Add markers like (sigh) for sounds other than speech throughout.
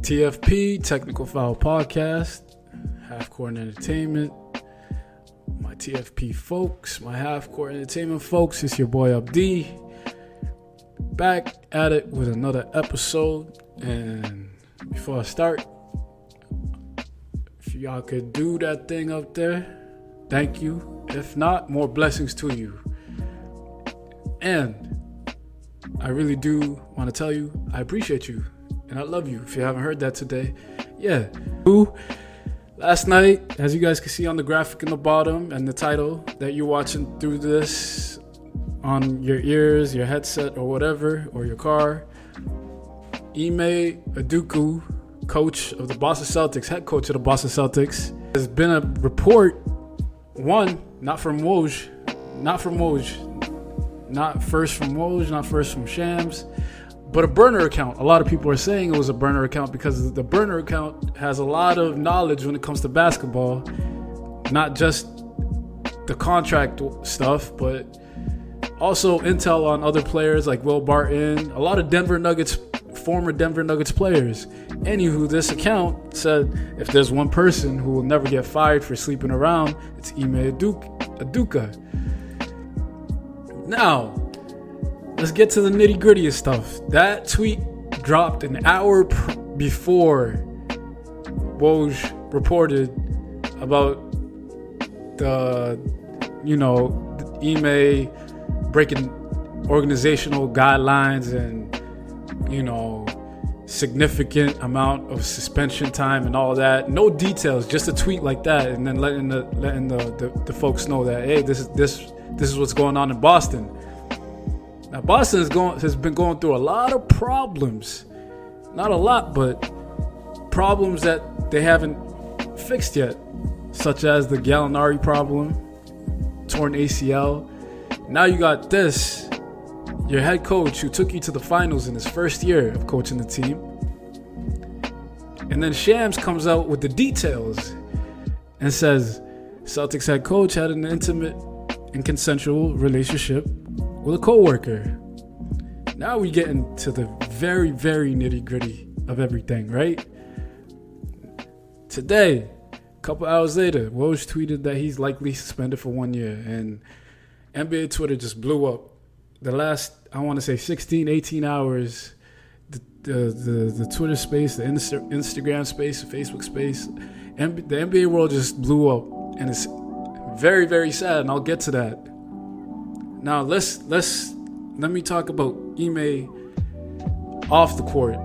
TFP, Technical Foul Podcast, Half Court Entertainment. My TFP folks, my Half Court Entertainment folks, it's your boy Abdi. Back at it with another episode. And before I start, if y'all could do that thing up there, thank you. If not, more blessings to you. And I really do want to tell you, I appreciate you and I love you. If you haven't heard that today, yeah. Ooh, last night, as you guys can see on the graphic in the bottom and the title that you're watching through this on your ears, your headset, or whatever, or your car, Ime Udoka, coach of the Boston Celtics, head coach of the Boston Celtics, has been a report. One, not from Woj, not from Woj, not first from Woj, not first from Shams but a burner account. A lot of people are saying it was a burner account because the burner account has a lot of knowledge when it comes to basketball, not just the contract stuff, but also intel on other players like Will Barton, a lot of Denver Nuggets, former Denver Nuggets players. Anywho, this account said if there's one person who will never get fired for sleeping around, it's Ime Udoka. Now, let's get to the nitty gritty stuff. That tweet dropped an hour pr- before Woj reported about the, you know, Ime breaking organizational guidelines and, you know, significant amount of suspension time and all that. No details, just a tweet like that, and then letting the letting the, the, the folks know that hey, this is this this is what's going on in Boston. Now Boston has going has been going through a lot of problems. Not a lot, but problems that they haven't fixed yet, such as the Gallinari problem, torn ACL. Now you got this, your head coach who took you to the finals in his first year of coaching the team. And then Shams comes out with the details and says Celtics head coach had an intimate and consensual relationship with a coworker. Now we get into the very, very nitty gritty of everything, right? Today, a couple hours later, Woj tweeted that he's likely suspended for one year, and NBA Twitter just blew up. The last, I want to say, 16, 18 hours, the, the, the, the Twitter space, the Insta- Instagram space, the Facebook space, the NBA world just blew up, and it's very, very sad, and I'll get to that. Now let's let's let me talk about Ime off the court.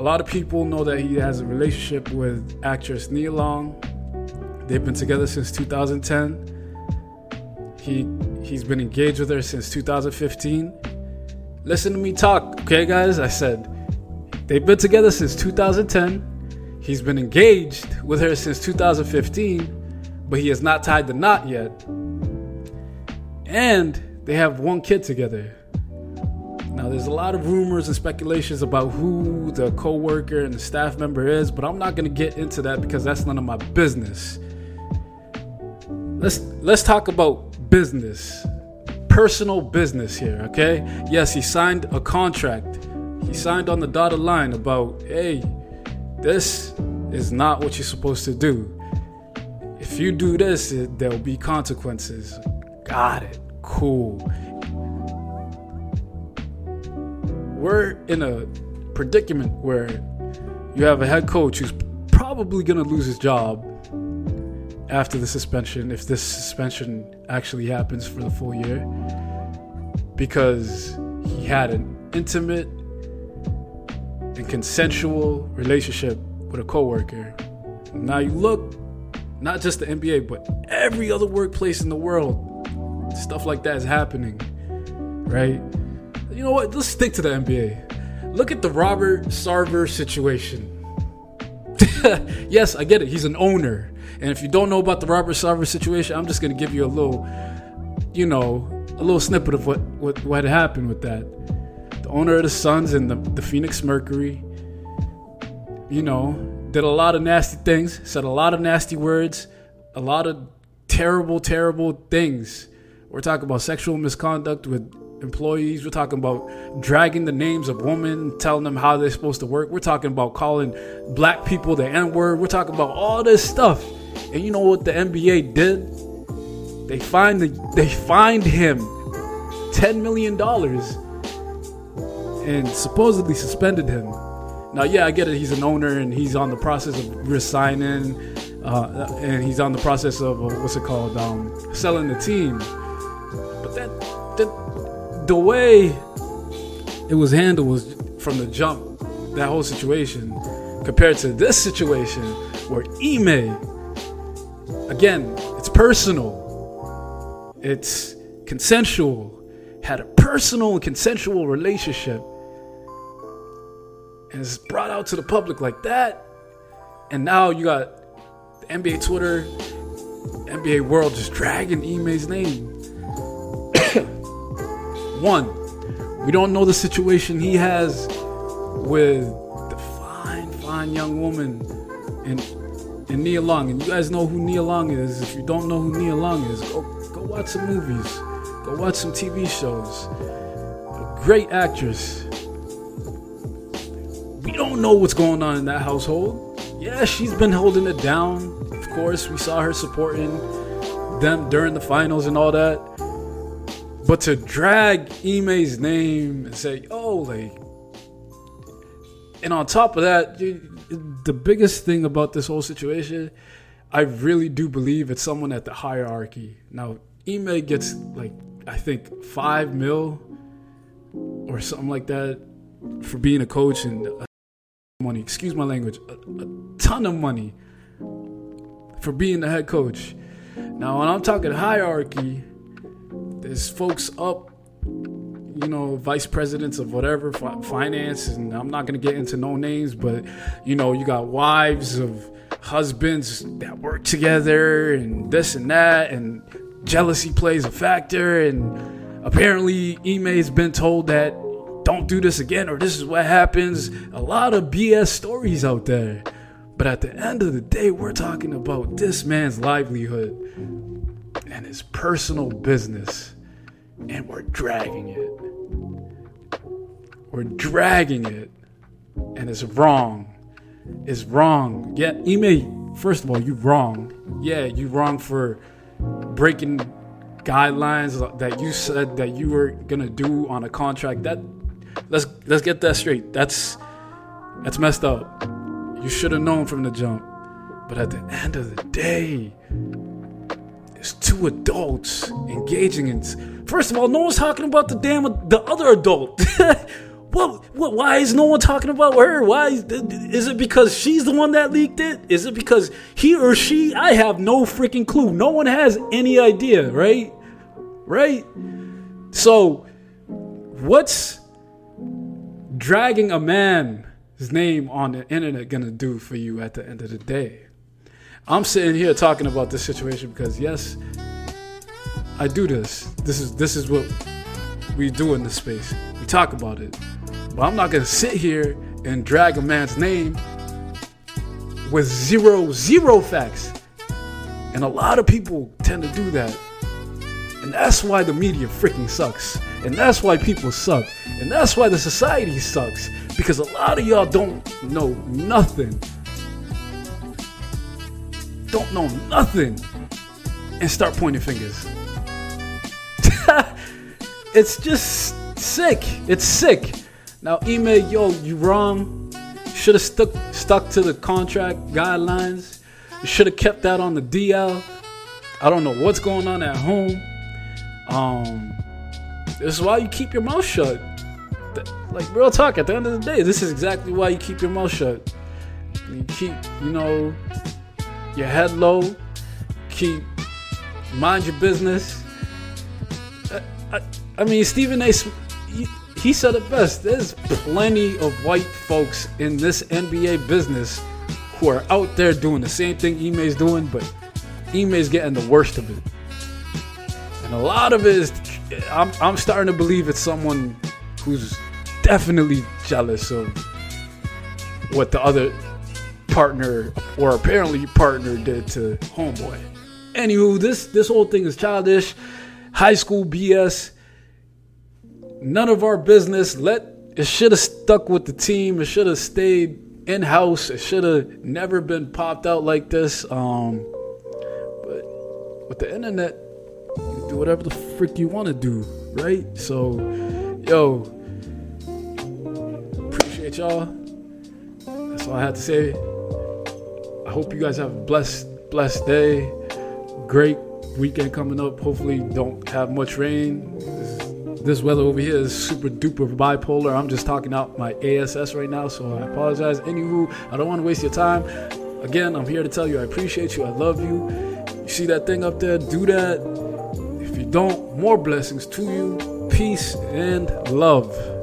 A lot of people know that he has a relationship with actress Nia Long. They've been together since 2010. He he's been engaged with her since 2015. Listen to me talk, okay, guys? I said they've been together since 2010. He's been engaged with her since 2015, but he has not tied the knot yet. And they have one kid together. Now, there's a lot of rumors and speculations about who the co-worker and the staff member is, but I'm not going to get into that because that's none of my business. Let's let's talk about business. Personal business here, okay? Yes, he signed a contract. He signed on the dotted line about, "Hey, this is not what you're supposed to do. If you do this, it, there'll be consequences." Got it cool. We're in a predicament where you have a head coach who's probably going to lose his job after the suspension, if this suspension actually happens for the full year, because he had an intimate and consensual relationship with a coworker. Now you look, not just the NBA, but every other workplace in the world stuff like that is happening, right? You know what? Let's stick to the NBA. Look at the Robert Sarver situation. (laughs) yes, I get it. He's an owner. And if you don't know about the Robert Sarver situation, I'm just going to give you a little, you know, a little snippet of what, what, what happened with that. The owner of the Suns and the, the Phoenix Mercury, you know, did a lot of nasty things, said a lot of nasty words, a lot of terrible, terrible things we're talking about sexual misconduct with employees. We're talking about dragging the names of women, telling them how they're supposed to work. We're talking about calling black people the N word. We're talking about all this stuff. And you know what the NBA did? They find the, they fined him ten million dollars and supposedly suspended him. Now, yeah, I get it. He's an owner and he's on the process of resigning, uh, and he's on the process of uh, what's it called, um, selling the team. But that, that the way it was handled was from the jump. That whole situation compared to this situation where Ime, again, it's personal, it's consensual, had a personal and consensual relationship and it's brought out to the public like that. And now you got NBA Twitter, NBA world just dragging Ime's name. One, we don't know the situation he has with the fine, fine young woman in in Nia Long. And you guys know who Nia Long is. If you don't know who Nia Long is, go go watch some movies. Go watch some TV shows. A great actress we don't know what's going on in that household. Yeah, she's been holding it down. Of course, we saw her supporting them during the finals and all that. But to drag Ime's name and say, oh, like, and on top of that, the biggest thing about this whole situation, I really do believe it's someone at the hierarchy. Now, Ime gets like, I think, five mil or something like that for being a coach and money, excuse my language, a, a ton of money for being the head coach. Now, when I'm talking hierarchy, there's folks up, you know, vice presidents of whatever, finance, and I'm not to get into no names, but, you know, you got wives of husbands that work together and this and that, and jealousy plays a factor, and apparently Ime's been told that don't do this again or this is what happens. A lot of BS stories out there. But at the end of the day, we're talking about this man's livelihood and his personal business. And we're dragging it. We're dragging it. And it's wrong. It's wrong. Yeah, Ime, first of all, you wrong. Yeah, you wrong for breaking guidelines that you said that you were gonna do on a contract. That let's let's get that straight. That's that's messed up. You should have known from the jump. But at the end of the day, it's two adults engaging in. First of all, no one's talking about the damn the other adult. (laughs) what, what? Why is no one talking about her? Why is, is it because she's the one that leaked it? Is it because he or she? I have no freaking clue. No one has any idea, right? Right. So, what's dragging a man's name on the internet gonna do for you at the end of the day? I'm sitting here talking about this situation because yes, I do this. This is this is what we do in this space. We talk about it. But I'm not gonna sit here and drag a man's name with zero zero facts. And a lot of people tend to do that. And that's why the media freaking sucks. And that's why people suck. And that's why the society sucks. Because a lot of y'all don't know nothing. Don't know nothing. And start pointing fingers. (laughs) it's just sick. It's sick. Now, Ime, yo, you wrong. Should have stuck stuck to the contract guidelines. You should have kept that on the DL. I don't know what's going on at home. Um, this is why you keep your mouth shut. Like real talk. At the end of the day, this is exactly why you keep your mouth shut. You keep, you know, your head low. Keep mind your business. I, I, I mean, Stephen A. He, said it best. There's plenty of white folks in this NBA business who are out there doing the same thing Ime's doing, but Ime's getting the worst of it. And a lot of it is I'm I'm starting to believe it's someone who's definitely jealous of what the other partner or apparently partner did to homeboy. Anywho, this this whole thing is childish, high school BS. none of our business. Let it should have stuck with the team. It should have stayed in house. It should have never been popped out like this. Um, but with the internet, you do whatever the frick you want to do, right? So, yo, appreciate y'all. That's all I had to say. I hope you guys have a blessed, blessed day. Great weekend coming up. Hopefully, don't have much rain. This, this weather over here is super duper bipolar. I'm just talking out my ASS right now, so I apologize. Anywho, I don't want to waste your time. Again, I'm here to tell you I appreciate you. I love you. You see that thing up there? Do that. If you don't, more blessings to you. Peace and love.